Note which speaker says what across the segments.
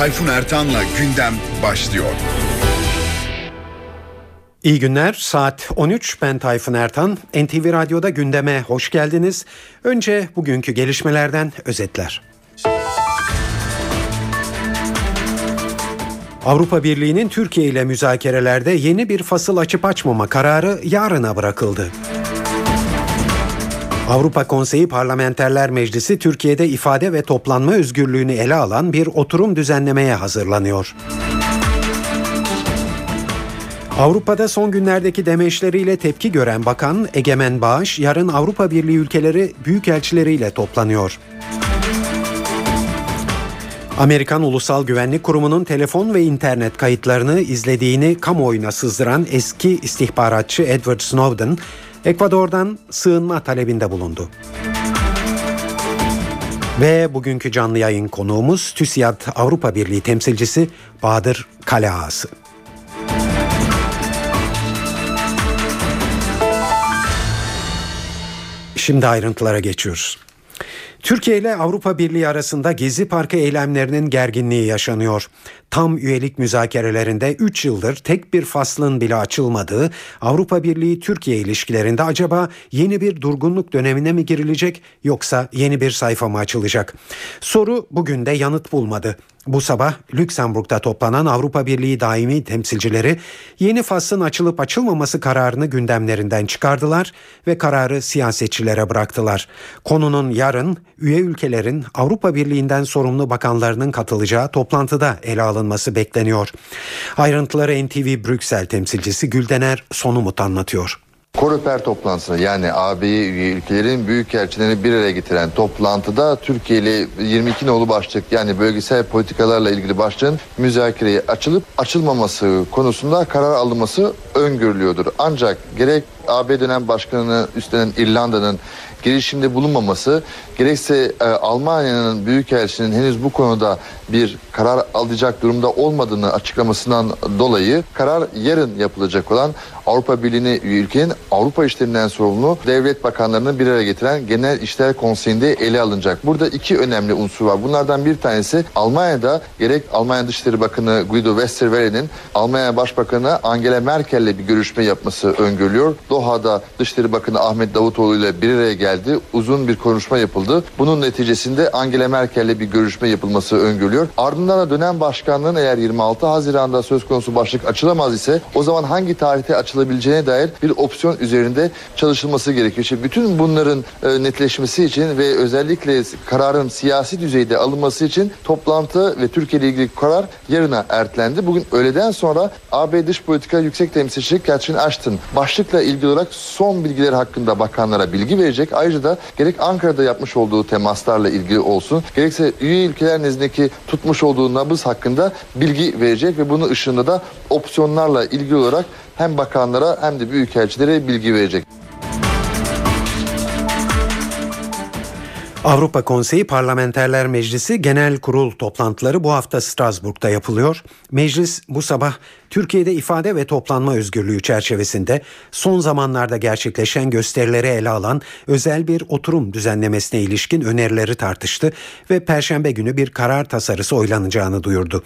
Speaker 1: Tayfun Ertan'la gündem başlıyor.
Speaker 2: İyi günler. Saat 13. Ben Tayfun Ertan. NTV Radyo'da gündeme hoş geldiniz. Önce bugünkü gelişmelerden özetler. Avrupa Birliği'nin Türkiye ile müzakerelerde yeni bir fasıl açıp açmama kararı yarına bırakıldı. Avrupa Konseyi Parlamenterler Meclisi Türkiye'de ifade ve toplanma özgürlüğünü ele alan bir oturum düzenlemeye hazırlanıyor. Avrupa'da son günlerdeki demeçleriyle tepki gören Bakan Egemen Bağış yarın Avrupa Birliği ülkeleri büyükelçileriyle toplanıyor. Amerikan Ulusal Güvenlik Kurumu'nun telefon ve internet kayıtlarını izlediğini kamuoyuna sızdıran eski istihbaratçı Edward Snowden, Ekvador'dan sığınma talebinde bulundu. Ve bugünkü canlı yayın konuğumuz TÜSİAD Avrupa Birliği temsilcisi Bahadır Kaleağası. Şimdi ayrıntılara geçiyoruz. Türkiye ile Avrupa Birliği arasında Gezi Parkı eylemlerinin gerginliği yaşanıyor. Tam üyelik müzakerelerinde 3 yıldır tek bir faslın bile açılmadığı Avrupa Birliği Türkiye ilişkilerinde acaba yeni bir durgunluk dönemine mi girilecek yoksa yeni bir sayfa mı açılacak? Soru bugün de yanıt bulmadı. Bu sabah Lüksemburg'da toplanan Avrupa Birliği daimi temsilcileri yeni faslın açılıp açılmaması kararını gündemlerinden çıkardılar ve kararı siyasetçilere bıraktılar. Konunun yarın üye ülkelerin Avrupa Birliği'nden sorumlu bakanlarının katılacağı toplantıda ele alınması bekleniyor. Ayrıntıları NTV Brüksel temsilcisi Güldener Sonumut anlatıyor.
Speaker 3: Koreper toplantısında yani AB ülkelerin büyükelçilerini bir araya getiren toplantıda Türkiye ile 22 nolu başlık yani bölgesel politikalarla ilgili başlığın müzakereye açılıp açılmaması konusunda karar alınması öngörülüyordur. Ancak gerek AB dönem başkanını üstlenen İrlanda'nın girişimde bulunmaması gerekse e, Almanya'nın büyükelçinin henüz bu konuda bir karar alacak durumda olmadığını açıklamasından dolayı karar yarın yapılacak olan Avrupa Birliği'ni ülkenin Avrupa işlerinden sorumlu devlet bakanlarını bir araya getiren Genel İşler Konseyi'nde ele alınacak. Burada iki önemli unsur var. Bunlardan bir tanesi Almanya'da gerek Almanya Dışişleri Bakanı Guido Westerwelle'nin Almanya Başbakanı Angela Merkel'le bir görüşme yapması öngörülüyor. Doha'da Dışişleri Bakanı Ahmet Davutoğlu ile bir araya geldi. Uzun bir konuşma yapıldı. Bunun neticesinde Angela Merkel'le bir görüşme yapılması öngörülüyor. Ardından da dönem başkanlığın eğer 26 Haziran'da söz konusu başlık açılamaz ise o zaman hangi tarihte açılabileceğine dair bir opsiyon üzerinde çalışılması gerekiyor. İşte bütün bunların e, netleşmesi için ve özellikle kararın siyasi düzeyde alınması için toplantı ve Türkiye ile ilgili karar yarına ertelendi. Bugün öğleden sonra AB Dış Politika Yüksek Temsilcisi Catherine Ashton başlıkla ilgili olarak son bilgiler hakkında bakanlara bilgi verecek. Ayrıca da gerek Ankara'da yapmış olduğu temaslarla ilgili olsun gerekse üye ülkeler nezdindeki tutmuş olduğu nabız hakkında bilgi verecek ve bunun ışığında da opsiyonlarla ilgili olarak hem bakanlara hem de büyükelçilere bilgi verecek.
Speaker 2: Avrupa Konseyi Parlamenterler Meclisi Genel Kurul toplantıları bu hafta Strasbourg'da yapılıyor. Meclis bu sabah Türkiye'de ifade ve toplanma özgürlüğü çerçevesinde son zamanlarda gerçekleşen gösterileri ele alan özel bir oturum düzenlemesine ilişkin önerileri tartıştı ve perşembe günü bir karar tasarısı oylanacağını duyurdu.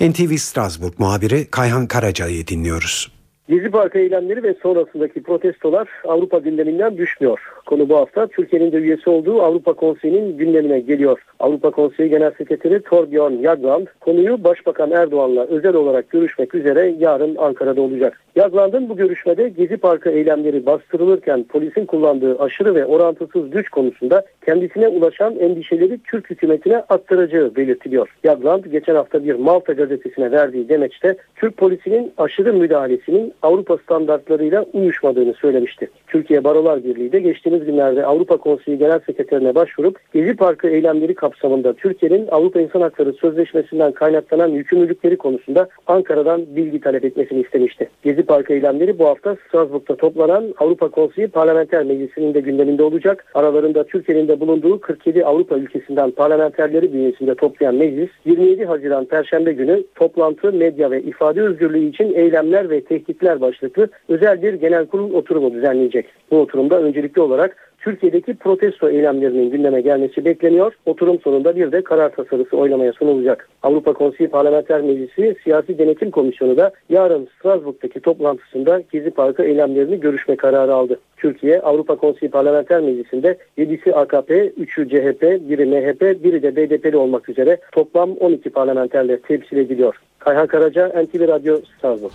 Speaker 2: NTV Strasbourg muhabiri Kayhan Karaca'yı dinliyoruz.
Speaker 4: Gezi Parkı eylemleri ve sonrasındaki protestolar Avrupa gündeminden düşmüyor. Konu bu hafta Türkiye'nin de üyesi olduğu Avrupa Konseyi'nin gündemine geliyor. Avrupa Konseyi Genel Sekreteri Torbjörn Jagland konuyu Başbakan Erdoğan'la özel olarak görüşmek üzere yarın Ankara'da olacak. Jagland'ın bu görüşmede Gezi Parkı eylemleri bastırılırken polisin kullandığı aşırı ve orantısız güç konusunda kendisine ulaşan endişeleri Türk hükümetine aktaracağı belirtiliyor. Jagland geçen hafta bir Malta gazetesine verdiği demeçte Türk polisinin aşırı müdahalesinin Avrupa standartlarıyla uyuşmadığını söylemişti. Türkiye Barolar Birliği de geçtiğimiz günlerde Avrupa Konseyi Genel Sekreterine başvurup Gezi Parkı eylemleri kapsamında Türkiye'nin Avrupa İnsan Hakları Sözleşmesi'nden kaynaklanan yükümlülükleri konusunda Ankara'dan bilgi talep etmesini istemişti. Gezi Parkı eylemleri bu hafta Strasbourg'da toplanan Avrupa Konseyi Parlamenter Meclisi'nin de gündeminde olacak. Aralarında Türkiye'nin de bulunduğu 47 Avrupa ülkesinden parlamenterleri bünyesinde toplayan meclis 27 Haziran Perşembe günü toplantı, medya ve ifade özgürlüğü için eylemler ve tehditler başlıklı özel bir genel kurul oturumu düzenleyecek. Bu oturumda öncelikli olarak Türkiye'deki protesto eylemlerinin gündeme gelmesi bekleniyor. Oturum sonunda bir de karar tasarısı oylamaya sunulacak. Avrupa Konseyi Parlamenter Meclisi Siyasi Denetim Komisyonu da yarın Strasbourg'daki toplantısında Gezi Parkı eylemlerini görüşme kararı aldı. Türkiye Avrupa Konseyi Parlamenter Meclisi'nde 7'si AKP, 3'ü CHP, biri MHP, biri de BDP'li olmak üzere toplam 12 parlamenterle temsil ediliyor. Kayhan Karaca, NTV Radyo, Strasbourg.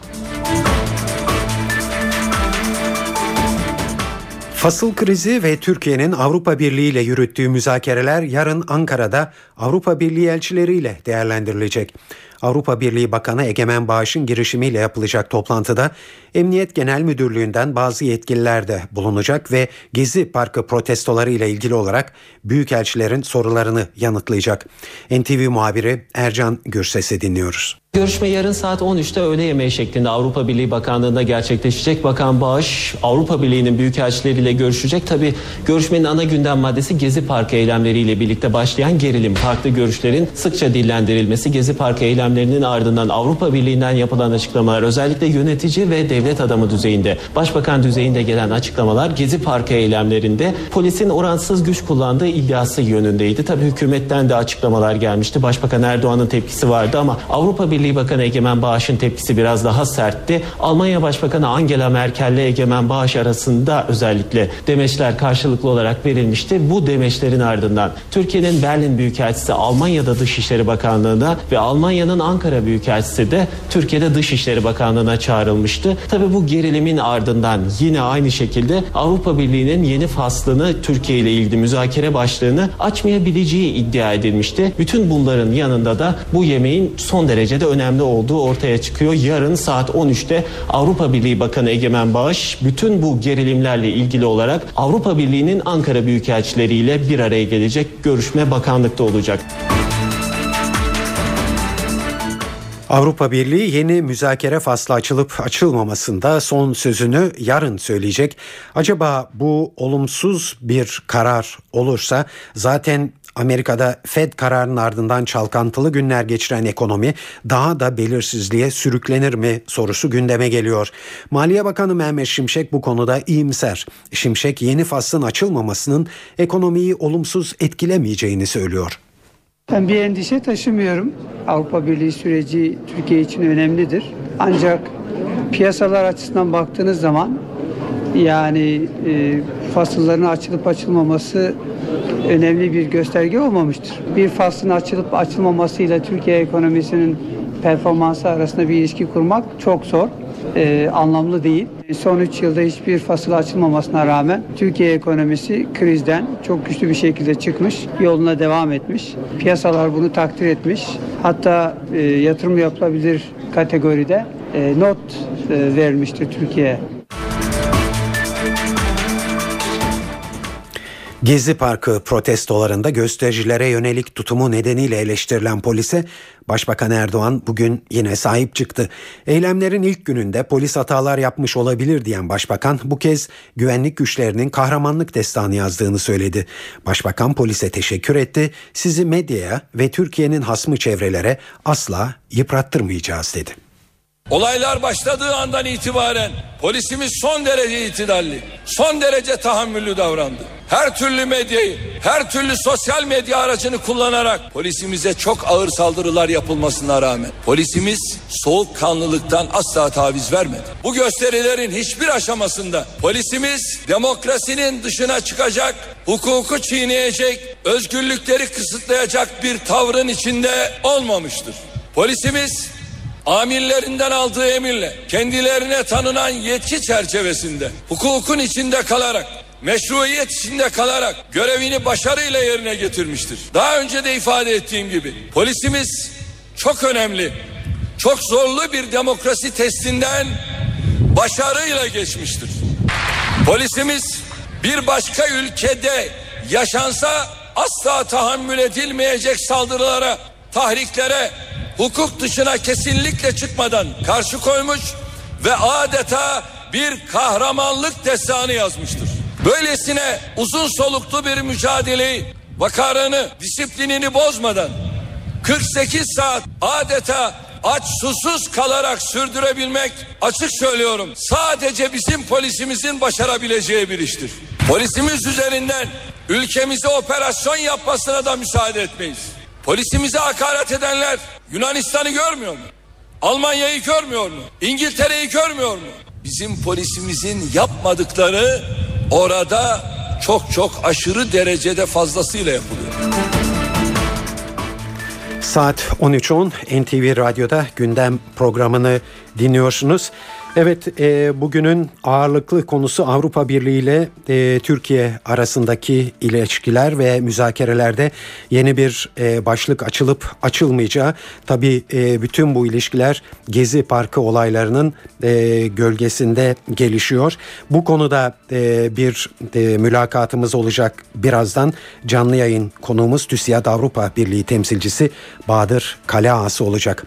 Speaker 2: Fasıl krizi ve Türkiye'nin Avrupa Birliği ile yürüttüğü müzakereler yarın Ankara'da Avrupa Birliği elçileriyle değerlendirilecek. Avrupa Birliği Bakanı Egemen Bağış'ın girişimiyle yapılacak toplantıda Emniyet Genel Müdürlüğü'nden bazı yetkililer de bulunacak ve Gezi Parkı protestoları ile ilgili olarak büyükelçilerin sorularını yanıtlayacak. NTV muhabiri Ercan Gürses'i dinliyoruz.
Speaker 5: Görüşme yarın saat 13'te öğle yemeği şeklinde Avrupa Birliği Bakanlığı'nda gerçekleşecek. Bakan Bağış Avrupa Birliği'nin büyükelçileriyle görüşecek. Tabi görüşmenin ana gündem maddesi Gezi Parkı eylemleriyle birlikte başlayan gerilim. Farklı görüşlerin sıkça dillendirilmesi Gezi Parkı eylemlerinin ardından Avrupa Birliği'nden yapılan açıklamalar özellikle yönetici ve devlet adamı düzeyinde, başbakan düzeyinde gelen açıklamalar Gezi Parkı eylemlerinde polisin oransız güç kullandığı iddiası yönündeydi. Tabi hükümetten de açıklamalar gelmişti. Başbakan Erdoğan'ın tepkisi vardı ama Avrupa Birliği Bakanı Egemen Bağış'ın tepkisi biraz daha sertti. Almanya Başbakanı Angela Merkel ile Egemen Bağış arasında özellikle demeçler karşılıklı olarak verilmişti. Bu demeçlerin ardından Türkiye'nin Berlin Büyükelçisi Almanya'da Dışişleri Bakanlığı'na ve Almanya'nın Ankara Büyükelçisi de Türkiye'de Dışişleri Bakanlığı'na çağrılmıştı. Tabi bu gerilimin ardından yine aynı şekilde Avrupa Birliği'nin yeni faslını Türkiye ile ilgili müzakere başlığını açmayabileceği iddia edilmişti. Bütün bunların yanında da bu yemeğin son derecede önemli olduğu ortaya çıkıyor. Yarın saat 13'te Avrupa Birliği Bakanı Egemen Bağış bütün bu gerilimlerle ilgili olarak Avrupa Birliği'nin Ankara Büyükelçileriyle bir araya gelecek. Görüşme bakanlıkta olacak.
Speaker 2: Avrupa Birliği yeni müzakere faslı açılıp açılmamasında son sözünü yarın söyleyecek. Acaba bu olumsuz bir karar olursa zaten Amerika'da Fed kararının ardından çalkantılı günler geçiren ekonomi daha da belirsizliğe sürüklenir mi sorusu gündeme geliyor. Maliye Bakanı Mehmet Şimşek bu konuda iyimser. Şimşek yeni faslın açılmamasının ekonomiyi olumsuz etkilemeyeceğini söylüyor.
Speaker 6: Ben bir endişe taşımıyorum. Avrupa Birliği süreci Türkiye için önemlidir. Ancak piyasalar açısından baktığınız zaman yani e, fasılların açılıp açılmaması önemli bir gösterge olmamıştır. Bir faslın açılıp açılmamasıyla Türkiye ekonomisinin performansı arasında bir ilişki kurmak çok zor, e, anlamlı değil. Son 3 yılda hiçbir fasıl açılmamasına rağmen Türkiye ekonomisi krizden çok güçlü bir şekilde çıkmış, yoluna devam etmiş. Piyasalar bunu takdir etmiş. Hatta e, yatırım yapılabilir kategoride e, not e, verilmiştir Türkiye'ye.
Speaker 2: Gezi Parkı protestolarında göstericilere yönelik tutumu nedeniyle eleştirilen polise Başbakan Erdoğan bugün yine sahip çıktı. Eylemlerin ilk gününde polis hatalar yapmış olabilir diyen başbakan bu kez güvenlik güçlerinin kahramanlık destanı yazdığını söyledi. Başbakan polise teşekkür etti. Sizi medyaya ve Türkiye'nin hasmı çevrelere asla yıprattırmayacağız dedi.
Speaker 7: Olaylar başladığı andan itibaren polisimiz son derece itidalli, son derece tahammüllü davrandı. Her türlü medyayı, her türlü sosyal medya aracını kullanarak polisimize çok ağır saldırılar yapılmasına rağmen polisimiz soğukkanlılıktan asla taviz vermedi. Bu gösterilerin hiçbir aşamasında polisimiz demokrasinin dışına çıkacak, hukuku çiğneyecek, özgürlükleri kısıtlayacak bir tavrın içinde olmamıştır. Polisimiz amirlerinden aldığı emirle kendilerine tanınan yetki çerçevesinde hukukun içinde kalarak meşruiyet içinde kalarak görevini başarıyla yerine getirmiştir. Daha önce de ifade ettiğim gibi polisimiz çok önemli, çok zorlu bir demokrasi testinden başarıyla geçmiştir. Polisimiz bir başka ülkede yaşansa asla tahammül edilmeyecek saldırılara, tahriklere, hukuk dışına kesinlikle çıkmadan karşı koymuş ve adeta bir kahramanlık destanı yazmıştır. Böylesine uzun soluklu bir mücadeleyi, vakarını, disiplinini bozmadan 48 saat adeta aç susuz kalarak sürdürebilmek açık söylüyorum sadece bizim polisimizin başarabileceği bir iştir. Polisimiz üzerinden ülkemize operasyon yapmasına da müsaade etmeyiz. Polisimize hakaret edenler Yunanistan'ı görmüyor mu? Almanya'yı görmüyor mu? İngiltere'yi görmüyor mu? Bizim polisimizin yapmadıkları orada çok çok aşırı derecede fazlasıyla yapılıyor.
Speaker 2: Saat 13.10 NTV Radyo'da gündem programını dinliyorsunuz. Evet e, bugünün ağırlıklı konusu Avrupa Birliği ile e, Türkiye arasındaki ilişkiler ve müzakerelerde yeni bir e, başlık açılıp açılmayacağı. Tabii e, bütün bu ilişkiler Gezi Parkı olaylarının e, gölgesinde gelişiyor. Bu konuda e, bir e, mülakatımız olacak birazdan. Canlı yayın konuğumuz TÜSİAD Avrupa Birliği temsilcisi Bahadır Kaleağası olacak.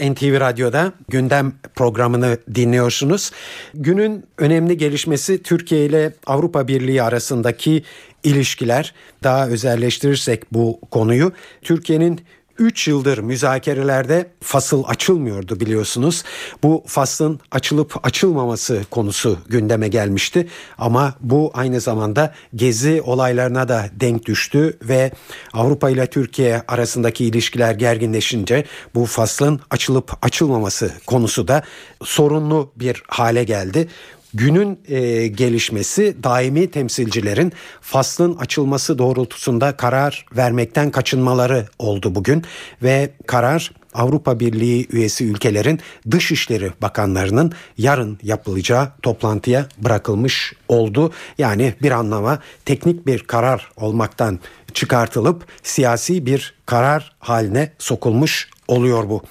Speaker 2: NTV Radyo'da gündem programını dinliyorsunuz. Günün önemli gelişmesi Türkiye ile Avrupa Birliği arasındaki ilişkiler. Daha özelleştirirsek bu konuyu Türkiye'nin 3 yıldır müzakerelerde fasıl açılmıyordu biliyorsunuz. Bu faslın açılıp açılmaması konusu gündeme gelmişti. Ama bu aynı zamanda gezi olaylarına da denk düştü ve Avrupa ile Türkiye arasındaki ilişkiler gerginleşince bu faslın açılıp açılmaması konusu da sorunlu bir hale geldi. Günün e, gelişmesi daimi temsilcilerin faslın açılması doğrultusunda karar vermekten kaçınmaları oldu bugün ve karar Avrupa Birliği üyesi ülkelerin Dışişleri Bakanlarının yarın yapılacağı toplantıya bırakılmış oldu. Yani bir anlama teknik bir karar olmaktan çıkartılıp siyasi bir karar haline sokulmuş oluyor bu.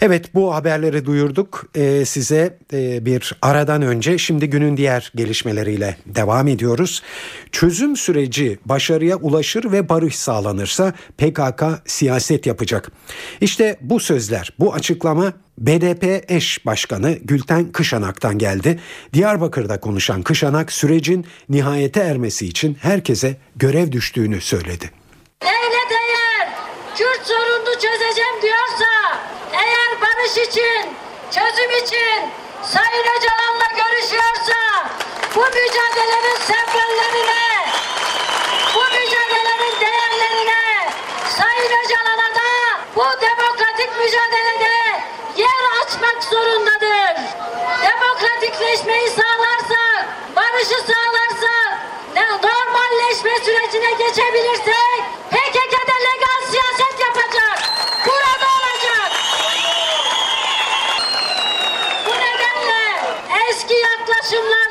Speaker 2: Evet bu haberleri duyurduk ee, size e, bir aradan önce şimdi günün diğer gelişmeleriyle devam ediyoruz. Çözüm süreci başarıya ulaşır ve barış sağlanırsa PKK siyaset yapacak. İşte bu sözler bu açıklama BDP eş başkanı Gülten Kışanak'tan geldi. Diyarbakır'da konuşan Kışanak sürecin nihayete ermesi için herkese görev düştüğünü söyledi.
Speaker 8: Devlet eğer Kürt sorununu çözeceğim diyorsa, eğer barış için, çözüm için Sayın Öcalan'la görüşüyorsa, bu mücadelenin sembollerine, bu mücadelenin değerlerine Sayın Öcalan'a da bu demokratik mücadelede yer açmak zorundadır. Demokratikleşmeyi sağlarsak, barışı sağlarsak, normalleşme sürecine geçebilirsek Russian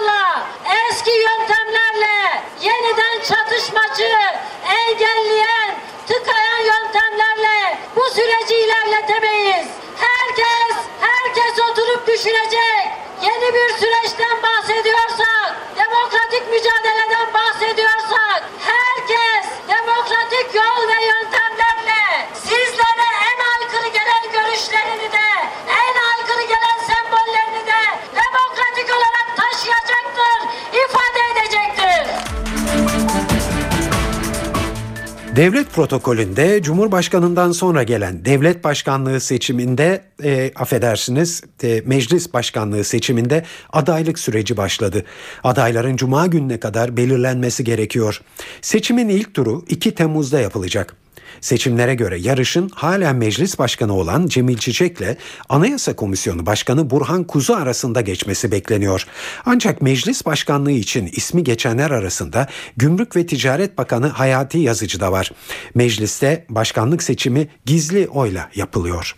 Speaker 2: Devlet protokolünde Cumhurbaşkanından sonra gelen devlet başkanlığı seçiminde e, affedersiniz e, meclis başkanlığı seçiminde adaylık süreci başladı. Adayların cuma gününe kadar belirlenmesi gerekiyor. Seçimin ilk turu 2 Temmuz'da yapılacak. Seçimlere göre yarışın hala meclis başkanı olan Cemil Çiçek'le Anayasa Komisyonu Başkanı Burhan Kuzu arasında geçmesi bekleniyor. Ancak meclis başkanlığı için ismi geçenler arasında Gümrük ve Ticaret Bakanı Hayati Yazıcı da var. Mecliste başkanlık seçimi gizli oyla yapılıyor.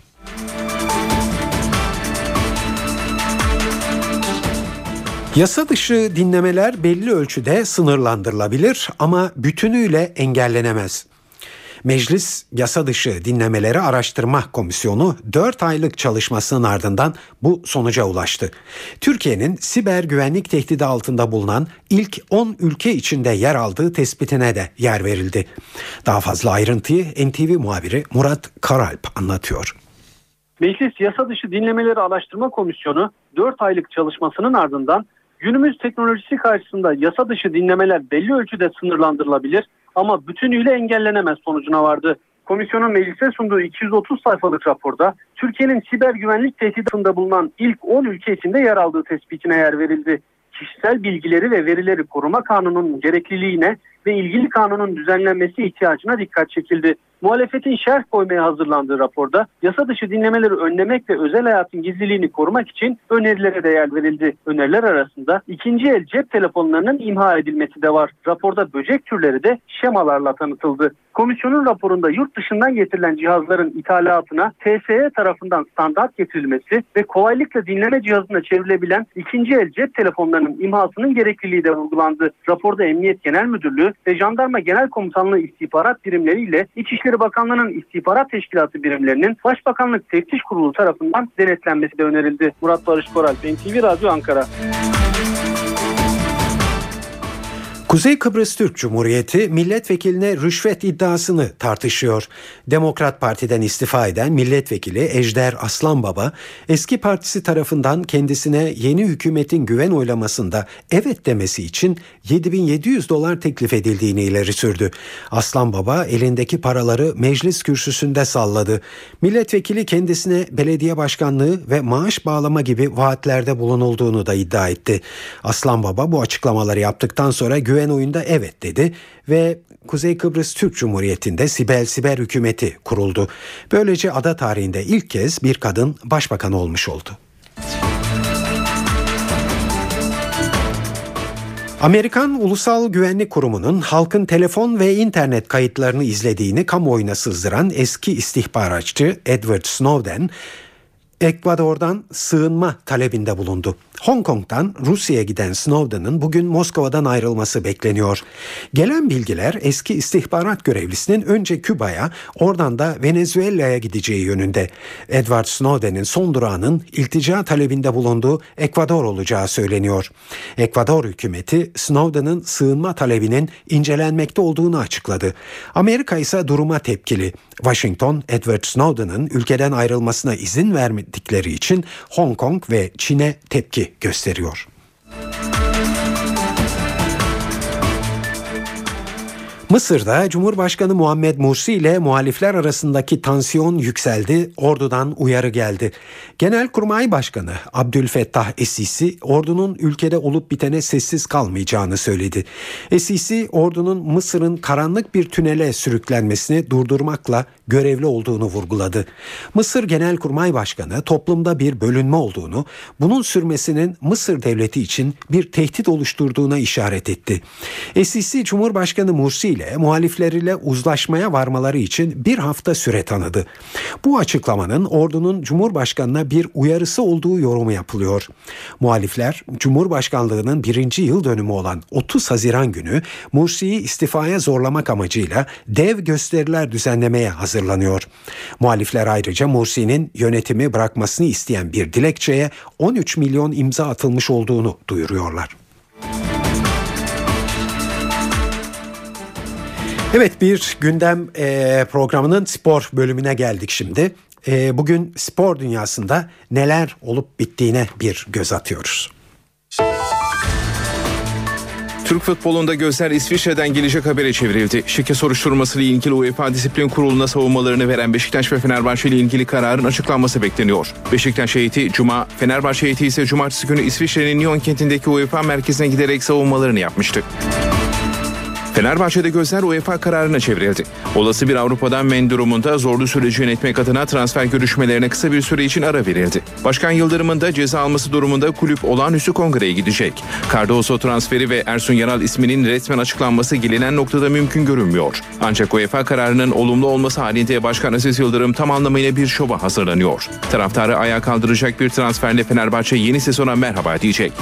Speaker 2: Yasa dışı dinlemeler belli ölçüde sınırlandırılabilir ama bütünüyle engellenemez. Meclis Yasa Dışı Dinlemeleri Araştırma Komisyonu 4 aylık çalışmasının ardından bu sonuca ulaştı. Türkiye'nin siber güvenlik tehdidi altında bulunan ilk 10 ülke içinde yer aldığı tespitine de yer verildi. Daha fazla ayrıntıyı NTV muhabiri Murat Karalp anlatıyor.
Speaker 9: Meclis Yasa Dışı Dinlemeleri Araştırma Komisyonu 4 aylık çalışmasının ardından günümüz teknolojisi karşısında yasa dışı dinlemeler belli ölçüde sınırlandırılabilir ama bütünüyle engellenemez sonucuna vardı. Komisyonun meclise sunduğu 230 sayfalık raporda Türkiye'nin siber güvenlik tehdidinde bulunan ilk 10 ülke içinde yer aldığı tespitine yer verildi. Kişisel bilgileri ve verileri koruma kanununun gerekliliğine ve ilgili kanunun düzenlenmesi ihtiyacına dikkat çekildi. Muhalefetin şerh koymaya hazırlandığı raporda yasa dışı dinlemeleri önlemek ve özel hayatın gizliliğini korumak için önerilere de yer verildi. Öneriler arasında ikinci el cep telefonlarının imha edilmesi de var. Raporda böcek türleri de şemalarla tanıtıldı. Komisyonun raporunda yurt dışından getirilen cihazların ithalatına TSE tarafından standart getirilmesi ve kolaylıkla dinleme cihazına çevrilebilen ikinci el cep telefonlarının imhasının gerekliliği de vurgulandı. Raporda Emniyet Genel Müdürlüğü ve Jandarma Genel Komutanlığı istihbarat birimleriyle İçişleri Bakanlığı'nın istihbarat teşkilatı birimlerinin Başbakanlık Teftiş Kurulu tarafından denetlenmesi de önerildi. Murat Barış Koral, NTV Radyo Ankara.
Speaker 2: Kuzey Kıbrıs Türk Cumhuriyeti milletvekiline rüşvet iddiasını tartışıyor. Demokrat Parti'den istifa eden milletvekili Ejder Aslanbaba eski partisi tarafından kendisine yeni hükümetin güven oylamasında evet demesi için 7700 dolar teklif edildiğini ileri sürdü. Aslanbaba elindeki paraları meclis kürsüsünde salladı. Milletvekili kendisine belediye başkanlığı ve maaş bağlama gibi vaatlerde bulunulduğunu da iddia etti. Aslanbaba bu açıklamaları yaptıktan sonra güven oyunda evet dedi ve Kuzey Kıbrıs Türk Cumhuriyeti'nde Sibel Siber hükümeti kuruldu. Böylece ada tarihinde ilk kez bir kadın başbakan olmuş oldu. Amerikan Ulusal Güvenlik Kurumu'nun halkın telefon ve internet kayıtlarını izlediğini kamuoyuna sızdıran eski istihbaratçı Edward Snowden, Ekvador'dan sığınma talebinde bulundu. Hong Kong'dan Rusya'ya giden Snowden'ın bugün Moskova'dan ayrılması bekleniyor. Gelen bilgiler eski istihbarat görevlisinin önce Küba'ya oradan da Venezuela'ya gideceği yönünde. Edward Snowden'in son durağının iltica talebinde bulunduğu Ekvador olacağı söyleniyor. Ekvador hükümeti Snowden'ın sığınma talebinin incelenmekte olduğunu açıkladı. Amerika ise duruma tepkili. Washington, Edward Snowden'ın ülkeden ayrılmasına izin vermedikleri için Hong Kong ve Çin'e tepki gösteriyor. Mısır'da Cumhurbaşkanı Muhammed Mursi ile muhalifler arasındaki tansiyon yükseldi, ordudan uyarı geldi. Genelkurmay Başkanı Abdülfettah Esisi ordunun ülkede olup bitene sessiz kalmayacağını söyledi. Esisi ordunun Mısır'ın karanlık bir tünele sürüklenmesini durdurmakla görevli olduğunu vurguladı. Mısır Genelkurmay Başkanı toplumda bir bölünme olduğunu, bunun sürmesinin Mısır devleti için bir tehdit oluşturduğuna işaret etti. Esisi Cumhurbaşkanı Mursi ile muhalifleriyle uzlaşmaya varmaları için bir hafta süre tanıdı. Bu açıklamanın ordunun Cumhurbaşkanına bir uyarısı olduğu yorumu yapılıyor. Muhalifler Cumhurbaşkanlığının birinci yıl dönümü olan 30 Haziran günü Mursi'yi istifaya zorlamak amacıyla dev gösteriler düzenlemeye hazırlanıyor. Muhalifler ayrıca Mursi'nin yönetimi bırakmasını isteyen bir dilekçeye 13 milyon imza atılmış olduğunu duyuruyorlar. Evet bir gündem e, programının spor bölümüne geldik şimdi. E, bugün spor dünyasında neler olup bittiğine bir göz atıyoruz.
Speaker 10: Türk futbolunda gözler İsviçre'den gelecek habere çevrildi. Şike soruşturması ile ilgili UEFA Disiplin Kurulu'na savunmalarını veren Beşiktaş ve Fenerbahçe ile ilgili kararın açıklanması bekleniyor. Beşiktaş heyeti Cuma, Fenerbahçe heyeti ise Cumartesi günü İsviçre'nin Lyon kentindeki UEFA merkezine giderek savunmalarını yapmıştı. Fenerbahçe'de gözler UEFA kararına çevrildi. Olası bir Avrupa'dan men durumunda zorlu süreci yönetmek adına transfer görüşmelerine kısa bir süre için ara verildi. Başkan Yıldırım'ın da ceza alması durumunda kulüp olağanüstü kongreye gidecek. Cardoso transferi ve Ersun Yanal isminin resmen açıklanması gelinen noktada mümkün görünmüyor. Ancak UEFA kararının olumlu olması halinde Başkan Aziz Yıldırım tam anlamıyla bir şova hazırlanıyor. Taraftarı ayağa kaldıracak bir transferle Fenerbahçe yeni sezona merhaba diyecek.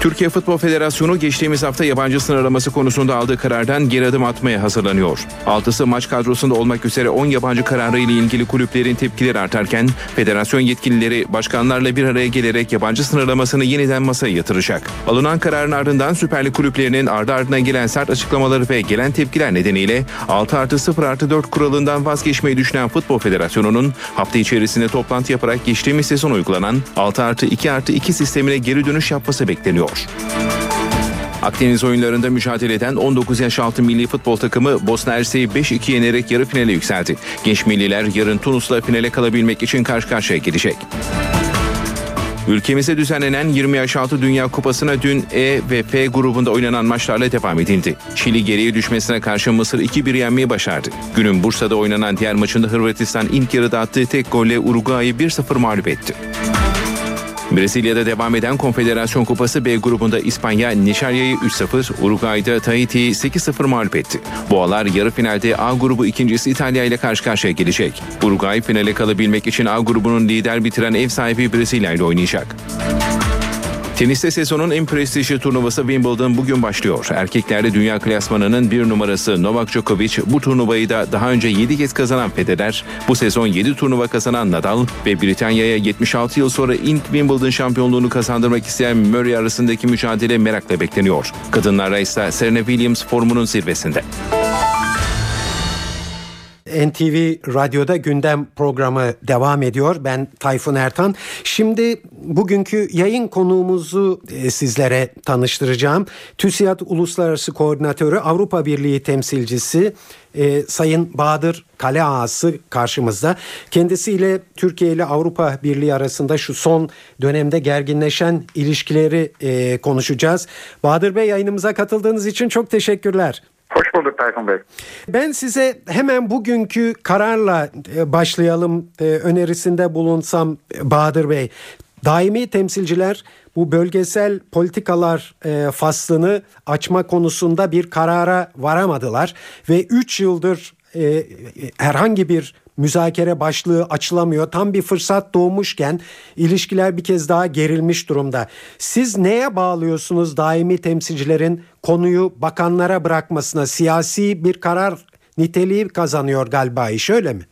Speaker 10: Türkiye Futbol Federasyonu geçtiğimiz hafta yabancı sınırlaması konusunda aldığı karardan geri adım atmaya hazırlanıyor. Altısı maç kadrosunda olmak üzere 10 yabancı kararı ile ilgili kulüplerin tepkileri artarken federasyon yetkilileri başkanlarla bir araya gelerek yabancı sınırlamasını yeniden masaya yatıracak. Alınan kararın ardından Süper Lig kulüplerinin ardı ardına gelen sert açıklamaları ve gelen tepkiler nedeniyle 6 artı 0 artı 4 kuralından vazgeçmeyi düşünen Futbol Federasyonu'nun hafta içerisinde toplantı yaparak geçtiğimiz sezon uygulanan 6 artı 2 artı 2 sistemine geri dönüş yapması bekleniyor. Akdeniz oyunlarında mücadele eden 19 yaş altı milli futbol takımı Bosna Hersek'i 5-2 yenerek yarı finale yükseldi. Genç milliler yarın Tunus'la finale kalabilmek için karşı karşıya gelecek. Ülkemize düzenlenen 20 yaş altı Dünya Kupası'na dün E ve F grubunda oynanan maçlarla devam edildi. Şili geriye düşmesine karşı Mısır 2-1 yenmeyi başardı. Günün Bursa'da oynanan diğer maçında Hırvatistan ilk yarıda attığı tek golle Uruguay'ı 1-0 mağlup etti. Brezilya'da devam eden Konfederasyon Kupası B grubunda İspanya Nijerya'yı 3-0, Uruguay'da Tahiti'yi 8-0 mağlup etti. Boğalar yarı finalde A grubu ikincisi İtalya ile karşı karşıya gelecek. Uruguay finale kalabilmek için A grubunun lider bitiren ev sahibi Brezilya ile oynayacak. Teniste sezonun en prestijli turnuvası Wimbledon bugün başlıyor. Erkeklerde dünya klasmanının bir numarası Novak Djokovic bu turnuvayı da daha önce 7 kez kazanan Federer, bu sezon 7 turnuva kazanan Nadal ve Britanya'ya 76 yıl sonra ilk Wimbledon şampiyonluğunu kazandırmak isteyen Murray arasındaki mücadele merakla bekleniyor. Kadınlara ise Serena Williams formunun zirvesinde.
Speaker 2: NTV Radyo'da gündem programı devam ediyor. Ben Tayfun Ertan. Şimdi bugünkü yayın konuğumuzu e, sizlere tanıştıracağım. TÜSİAD Uluslararası Koordinatörü Avrupa Birliği temsilcisi e, Sayın Bahadır Kale Ağası karşımızda. Kendisiyle Türkiye ile Avrupa Birliği arasında şu son dönemde gerginleşen ilişkileri e, konuşacağız. Bahadır Bey yayınımıza katıldığınız için çok teşekkürler.
Speaker 11: Hoş bulduk Tayfun Bey.
Speaker 2: Ben size hemen bugünkü kararla e, başlayalım e, önerisinde bulunsam e, Bahadır Bey. Daimi temsilciler bu bölgesel politikalar faslını açma konusunda bir karara varamadılar ve 3 yıldır herhangi bir müzakere başlığı açılamıyor. Tam bir fırsat doğmuşken ilişkiler bir kez daha gerilmiş durumda. Siz neye bağlıyorsunuz daimi temsilcilerin konuyu bakanlara bırakmasına? Siyasi bir karar niteliği kazanıyor galiba iş öyle mi?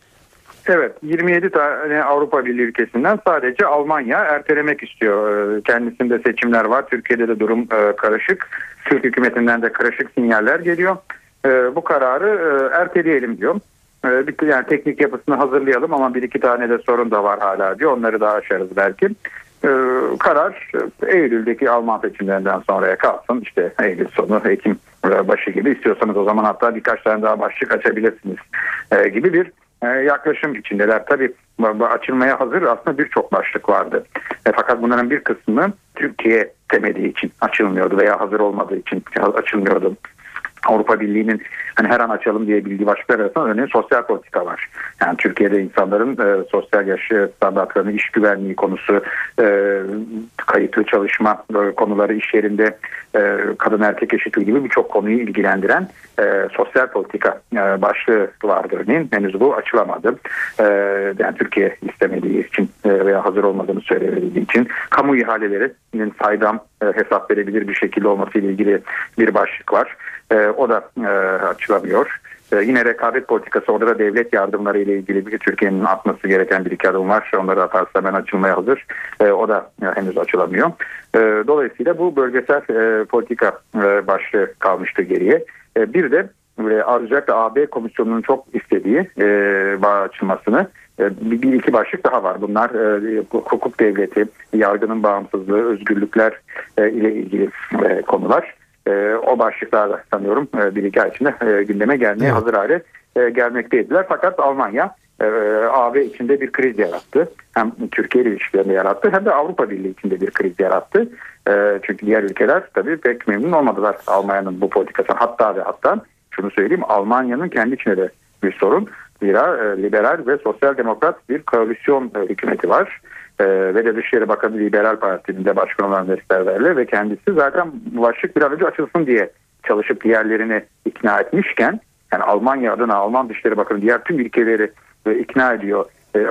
Speaker 11: Evet 27 tane Avrupa Birliği ülkesinden sadece Almanya ertelemek istiyor. Ee, kendisinde seçimler var. Türkiye'de de durum e, karışık. Türk hükümetinden de karışık sinyaller geliyor. Ee, bu kararı e, erteleyelim diyor. Ee, bir yani teknik yapısını hazırlayalım ama bir iki tane de sorun da var hala diyor. Onları daha aşarız belki. Ee, karar Eylül'deki Alman seçimlerinden sonraya kalsın. İşte Eylül sonu, Ekim başı gibi istiyorsanız o zaman hatta birkaç tane daha başlık açabilirsiniz ee, gibi bir e, yaklaşım içindeler. Tabii açılmaya hazır aslında birçok başlık vardı. E, fakat bunların bir kısmı Türkiye temediği için açılmıyordu veya hazır olmadığı için açılmıyordu. Avrupa Birliği'nin hani her an açalım diye bildiği başlıklar arasında örneğin sosyal politika var. Yani Türkiye'de insanların e, sosyal yaşı standartlarını, iş güvenliği konusu, e, kayıtlı çalışma e, konuları iş yerinde e, kadın erkek eşitliği gibi birçok konuyu ilgilendiren e, sosyal politika e, başlığı vardı örneğin. Henüz bu açılamadı. E, yani Türkiye istemediği için e, veya hazır olmadığını söylemediği için kamu ihalelerinin saydam e, hesap verebilir bir şekilde olması ile ilgili bir başlık var. E, o da e, açılamıyor. E, yine rekabet politikası orada da devlet yardımları ile ilgili bir Türkiye'nin atması gereken bir iki adım var. Onları atarsa hemen açılmaya hazır. E, o da e, henüz açılamıyor. E, dolayısıyla bu bölgesel e, politika e, başlığı kalmıştı geriye. E, bir de e, özellikle AB komisyonunun çok istediği e, bağ açılmasını e, bir, iki başlık daha var. Bunlar e, hukuk devleti, yargının bağımsızlığı, özgürlükler e, ile ilgili konular. E, o başlıklarla sanıyorum e, bir iki ay içinde e, gündeme gelmeye evet. hazır hale e, gelmekteydiler. Fakat Almanya e, AB içinde bir kriz yarattı. Hem Türkiye ile ilişkilerini yarattı hem de Avrupa Birliği içinde bir kriz yarattı. E, çünkü diğer ülkeler tabii pek memnun olmadılar Almanya'nın bu politikası. Hatta ve hatta şunu söyleyeyim Almanya'nın kendi içinde de bir sorun. Zira e, liberal ve sosyal demokrat bir koalisyon e, hükümeti var. E, ve de Dışişleri Bakanı Liberal Parti'nin de başkan olan Westerwelle ve kendisi zaten başlık bir an önce açılsın diye çalışıp diğerlerini ikna etmişken yani Almanya adına Alman Dışişleri Bakanı diğer tüm ülkeleri e, ikna ediyor. E,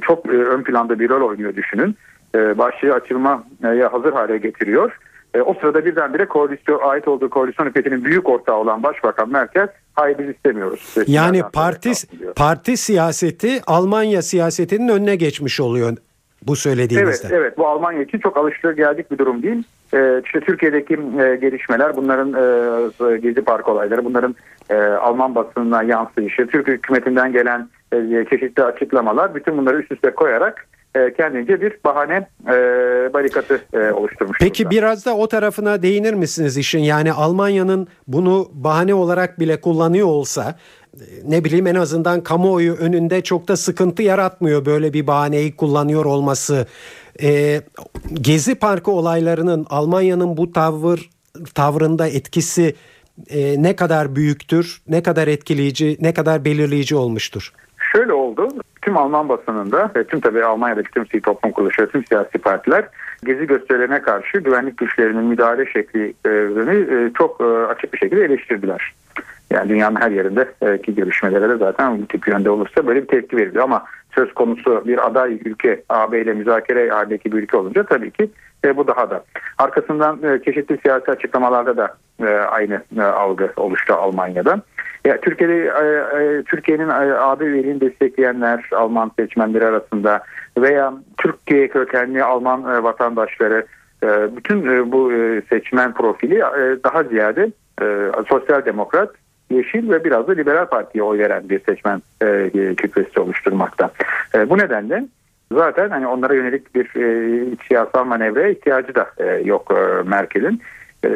Speaker 11: çok e, ön planda bir rol oynuyor düşünün. E, başlığı açılmaya hazır hale getiriyor. E, o sırada birdenbire koalisyon ait olduğu koalisyon hükümetinin büyük ortağı olan Başbakan Merkel hayır biz istemiyoruz.
Speaker 2: Yani parti parti siyaseti Almanya siyasetinin önüne geçmiş oluyor bu söylediğinizde.
Speaker 11: Evet, evet bu Almanya için çok alıştığı geldik bir durum değil. Ee, işte Türkiye'deki e, gelişmeler, bunların e, Gezi Park olayları, bunların e, Alman basınına yansıyışı, Türk hükümetinden gelen e, çeşitli açıklamalar, bütün bunları üst üste koyarak e, kendince bir bahane e, barikatı e, oluşturmuş.
Speaker 2: Peki
Speaker 11: durumda.
Speaker 2: biraz da o tarafına değinir misiniz işin? Yani Almanya'nın bunu bahane olarak bile kullanıyor olsa ne bileyim en azından kamuoyu önünde çok da sıkıntı yaratmıyor böyle bir bahaneyi kullanıyor olması. Ee, Gezi Parkı olaylarının Almanya'nın bu tavır tavrında etkisi e, ne kadar büyüktür, ne kadar etkileyici, ne kadar belirleyici olmuştur?
Speaker 11: Şöyle oldu. Tüm Alman basınında ve tüm tabii Almanya'daki tüm sivil toplum kuruluşları, tüm siyasi partiler gezi gösterilerine karşı güvenlik güçlerinin müdahale şeklini çok e, açık bir şekilde eleştirdiler. Yani dünyanın her yerindeki görüşmelere de zaten bu tip yönde olursa böyle bir tepki veriliyor ama söz konusu bir aday ülke AB ile müzakere halindeki bir ülke olunca tabii ki bu daha da. Arkasından çeşitli siyasi açıklamalarda da aynı algı oluştu Almanya'da. Ya Türkiye'de Türkiye'nin e, AB üyeliğini destekleyenler Alman seçmenleri arasında veya Türkiye kökenli Alman e, vatandaşları bütün bu seçmen profili daha ziyade e, sosyal demokrat Yeşil ve biraz da Liberal Parti'ye oy veren bir seçmen e, kütlesi oluşturmakta. E, bu nedenle zaten hani onlara yönelik bir e, siyasal manevraya ihtiyacı da e, yok e, Merkel'in. E,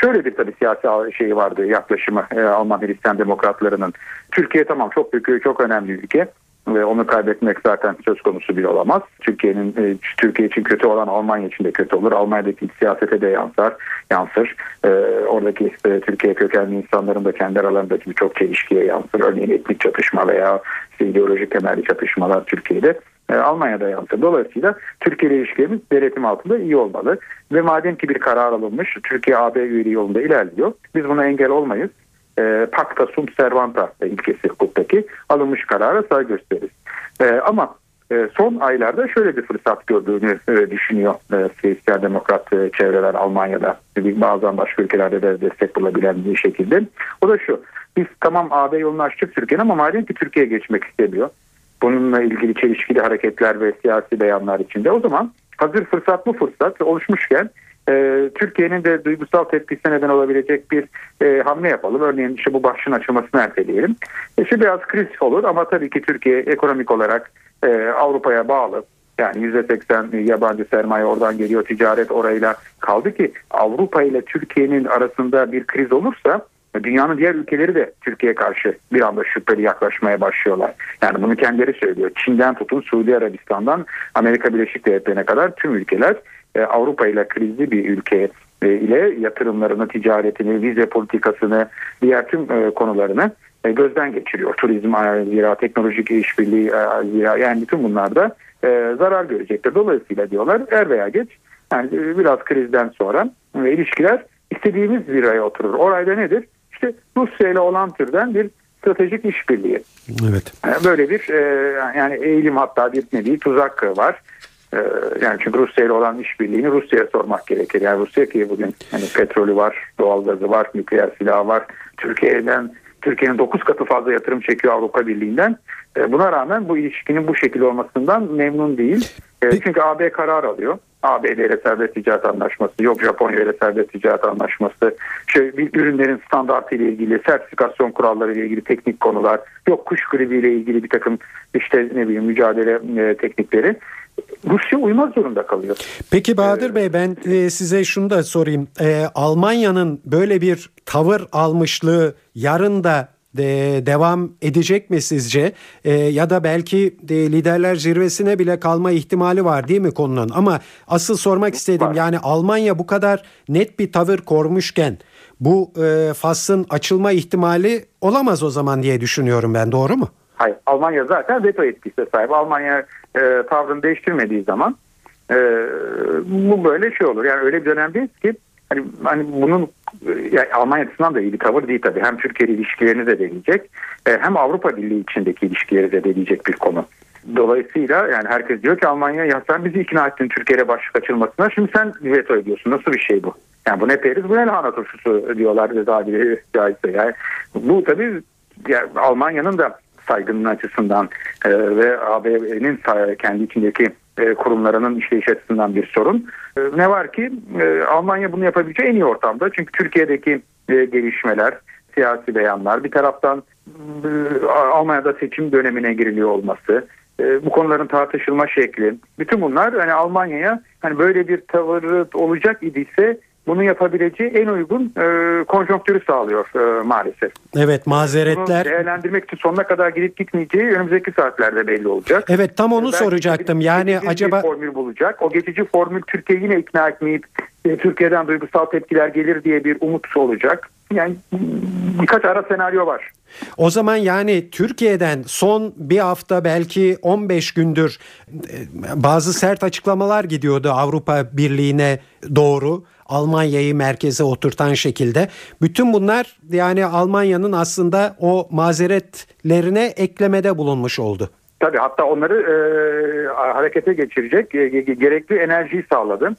Speaker 11: şöyle bir tabii siyasi şeyi vardı yaklaşımı e, Alman Hristiyan demokratlarının. Türkiye tamam çok büyük, çok önemli ülke ve onu kaybetmek zaten söz konusu bile olamaz. Türkiye'nin e, Türkiye için kötü olan Almanya için de kötü olur. Almanya'daki siyasete de yansır. yansır. E, oradaki e, Türkiye kökenli insanların da kendi aralarındaki birçok çelişkiye yansır. Örneğin etnik çatışma veya ideolojik temelli çatışmalar Türkiye'de e, Almanya'da yansır. Dolayısıyla Türkiye ile ilişkilerimiz denetim altında iyi olmalı. Ve madem ki bir karar alınmış, Türkiye AB üyeliği yolunda ilerliyor. Biz buna engel olmayız e, pacta sunt servanta ilkesi hukuktaki alınmış karara saygı gösteririz. E, ama e, son aylarda şöyle bir fırsat gördüğünü e, düşünüyor e, Hristiyan Demokrat e, çevreler Almanya'da bazen başka ülkelerde de destek bulabilen bir şekilde. O da şu biz tamam AB yolunu açtık Türkiye'nin ama madem ki Türkiye geçmek istemiyor. Bununla ilgili çelişkili hareketler ve siyasi beyanlar içinde o zaman hazır fırsat bu fırsat oluşmuşken e, Türkiye'nin de duygusal tepkisine neden olabilecek bir e, hamle yapalım. Örneğin işte bu başlığın açılmasını erteleyelim. İşte biraz kriz olur ama tabii ki Türkiye ekonomik olarak e, Avrupa'ya bağlı. Yani %80 yabancı sermaye oradan geliyor, ticaret orayla kaldı ki Avrupa ile Türkiye'nin arasında bir kriz olursa dünyanın diğer ülkeleri de Türkiye'ye karşı bir anda şüpheli yaklaşmaya başlıyorlar. Yani bunu kendileri söylüyor. Çin'den tutun Suudi Arabistan'dan Amerika Birleşik Devletleri'ne kadar tüm ülkeler e, Avrupa ile krizli bir ülke e, ile yatırımlarını, ticaretini, vize politikasını, diğer tüm e, konularını gözden geçiriyor. Turizm, zira teknolojik işbirliği, zira yani bütün bunlarda zarar görecektir. Dolayısıyla diyorlar er veya geç yani biraz krizden sonra ilişkiler istediğimiz bir aya oturur. Orayda nedir? İşte Rusya ile olan türden bir stratejik işbirliği.
Speaker 2: Evet.
Speaker 11: Böyle bir yani eğilim hatta bir nevi tuzak var. Ee, yani çünkü Rusya ile olan işbirliğini Rusya'ya sormak gerekir. Yani Rusya ki bugün hani petrolü var, doğalgazı var, nükleer silahı var. Türkiye'den Türkiye'nin 9 katı fazla yatırım çekiyor Avrupa Birliği'nden. Ee, buna rağmen bu ilişkinin bu şekilde olmasından memnun değil. Ee, çünkü AB karar alıyor. ABD ile serbest ticaret anlaşması, yok Japonya ile serbest ticaret anlaşması, şey, bir ürünlerin standartı ile ilgili, sertifikasyon kuralları ile ilgili teknik konular, yok kuş gribi ile ilgili bir takım işte ne bileyim mücadele e, teknikleri. Rusya uymak zorunda kalıyor.
Speaker 2: Peki Bahadır ee, Bey ben e, size şunu da sorayım. E, Almanya'nın böyle bir tavır almışlığı yarın da de, devam edecek mi sizce? E, ya da belki de liderler zirvesine bile kalma ihtimali var değil mi konunun? Ama asıl sormak istedim var. yani Almanya bu kadar net bir tavır kormuşken bu e, faslın açılma ihtimali olamaz o zaman diye düşünüyorum ben doğru mu?
Speaker 11: Hayır Almanya zaten veto etkisi sahip. Almanya e, tavrını değiştirmediği zaman e, bu böyle şey olur. Yani öyle bir dönemdeyiz ki hani, hani bunun yani Almanya açısından da iyi bir tavır değil tabii. Hem Türkiye ilişkilerini de deneyecek e, hem Avrupa Birliği içindeki ilişkileri de deneyecek bir konu. Dolayısıyla yani herkes diyor ki Almanya ya sen bizi ikna ettin Türkiye'ye başlık açılmasına şimdi sen veto ediyorsun. Nasıl bir şey bu? Yani bu ne periz bu ne lahana turşusu diyorlar bir caizse. Yani bu tabii yani Almanya'nın da saygının açısından e, ve AB'nin kendi içindeki e, kurumlarının işleyiş açısından bir sorun. E, ne var ki e, Almanya bunu yapabileceği en iyi ortamda. Çünkü Türkiye'deki e, gelişmeler, siyasi beyanlar bir taraftan e, Almanya'da seçim dönemine giriliyor olması, e, bu konuların tartışılma şekli. Bütün bunlar hani Almanya'ya hani böyle bir tavırı olacak idiyse bunu yapabileceği en uygun e, konjonktürü sağlıyor e, maalesef.
Speaker 2: Evet mazeretler.
Speaker 11: Bunu değerlendirmek için sonuna kadar gidip gitmeyeceği önümüzdeki saatlerde belli olacak.
Speaker 2: Evet tam onu
Speaker 11: Belki
Speaker 2: soracaktım. Yani acaba
Speaker 11: formül bulacak. O geçici formül Türkiye'yi yine ikna etmeyip e, Türkiye'den duygusal tepkiler gelir diye bir umut olacak. Yani birkaç ara senaryo var.
Speaker 2: o zaman yani Türkiye'den son bir hafta belki 15 gündür e, bazı sert açıklamalar gidiyordu Avrupa Birliği'ne doğru. Almanya'yı merkeze oturtan şekilde. Bütün bunlar yani Almanya'nın aslında o mazeretlerine eklemede bulunmuş oldu.
Speaker 11: Tabii hatta onları e, harekete geçirecek e, ge- gerekli enerjiyi sağladı.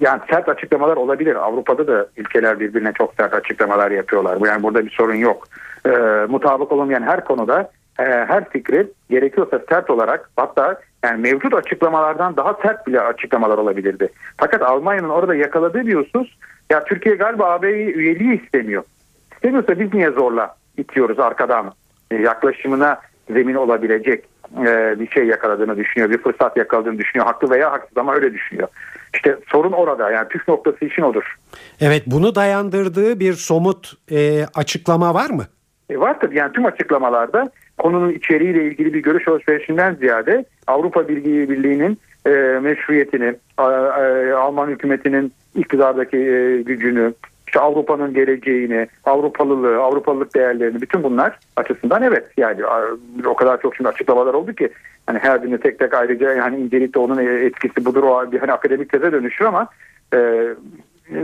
Speaker 11: Yani sert açıklamalar olabilir. Avrupa'da da ülkeler birbirine çok sert açıklamalar yapıyorlar. Yani burada bir sorun yok. E, mutabık olamayan her konuda e, her fikri gerekiyorsa sert olarak hatta yani mevcut açıklamalardan daha sert bile açıklamalar olabilirdi. Fakat Almanya'nın orada yakaladığı bir husus ya Türkiye galiba AB üyeliği istemiyor. İstemiyorsa biz niye zorla itiyoruz arkadan E, yaklaşımına zemin olabilecek e, bir şey yakaladığını düşünüyor. Bir fırsat yakaladığını düşünüyor. Haklı veya haksız ama öyle düşünüyor. İşte sorun orada yani püf noktası için odur.
Speaker 2: Evet bunu dayandırdığı bir somut e, açıklama var mı?
Speaker 11: E var tabii yani tüm açıklamalarda konunun içeriğiyle ilgili bir görüş alışverişinden ziyade Avrupa Birliği Birliği'nin e, meşruiyetini, a- a- Alman hükümetinin iktidardaki e, gücünü, işte Avrupa'nın geleceğini, Avrupalılığı, Avrupalılık değerlerini bütün bunlar açısından evet yani o kadar çok şimdi açıklamalar oldu ki hani her birini tek tek ayrıca yani incelikte onun etkisi budur o bir hani akademik teze dönüşür ama e,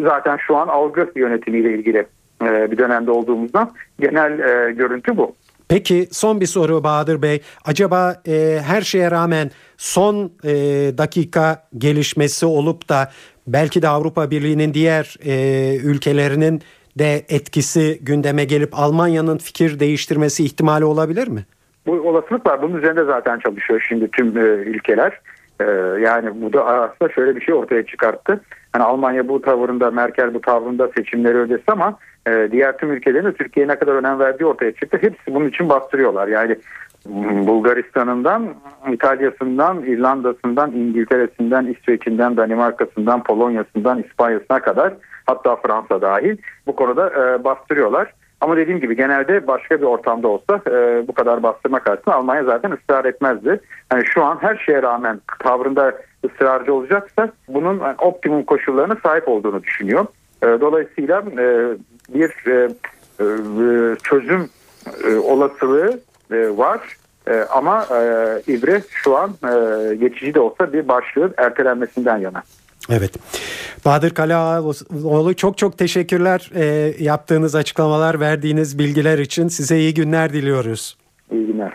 Speaker 11: zaten şu an algı yönetimiyle ilgili e, bir dönemde olduğumuzdan genel e, görüntü bu.
Speaker 2: Peki son bir soru Bahadır Bey. Acaba e, her şeye rağmen son e, dakika gelişmesi olup da belki de Avrupa Birliği'nin diğer e, ülkelerinin de etkisi gündeme gelip Almanya'nın fikir değiştirmesi ihtimali olabilir mi?
Speaker 11: Bu olasılık var. Bunun üzerinde zaten çalışıyor şimdi tüm e, ülkeler. E, yani bu da aslında şöyle bir şey ortaya çıkarttı. Hani Almanya bu tavırında, Merkel bu tavrında seçimleri ödesi ama e, diğer tüm ülkelerin de Türkiye'ye ne kadar önem verdiği ortaya çıktı. Hepsi bunun için bastırıyorlar. Yani Bulgaristan'ından, İtalya'sından, İrlanda'sından, İngiltere'sinden, İsveç'inden, Danimarka'sından, Polonya'sından, İspanya'sına kadar hatta Fransa dahil bu konuda e, bastırıyorlar. Ama dediğim gibi genelde başka bir ortamda olsa e, bu kadar bastırma karşısında Almanya zaten ısrar etmezdi. Yani şu an her şeye rağmen tavrında ısrarcı olacaksa bunun yani optimum koşullarına sahip olduğunu düşünüyor. E, dolayısıyla e, bir e, e, çözüm e, olasılığı e, var. E, ama e, ibre şu an e, geçici de olsa bir başlığın ertelenmesinden yana.
Speaker 2: Evet. Bahadır Kalaoğlu çok çok teşekkürler e, yaptığınız açıklamalar, verdiğiniz bilgiler için. Size iyi günler diliyoruz.
Speaker 11: İyi günler.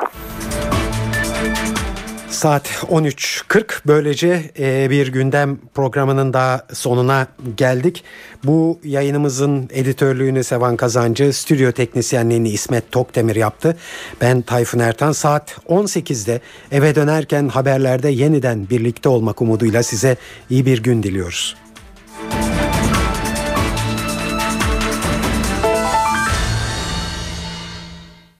Speaker 2: Saat 13.40 böylece e, bir gündem programının daha sonuna geldik. Bu yayınımızın editörlüğünü Sevan Kazancı, stüdyo teknisyenliğini İsmet Tokdemir yaptı. Ben Tayfun Ertan saat 18'de eve dönerken haberlerde yeniden birlikte olmak umuduyla size iyi bir gün diliyoruz.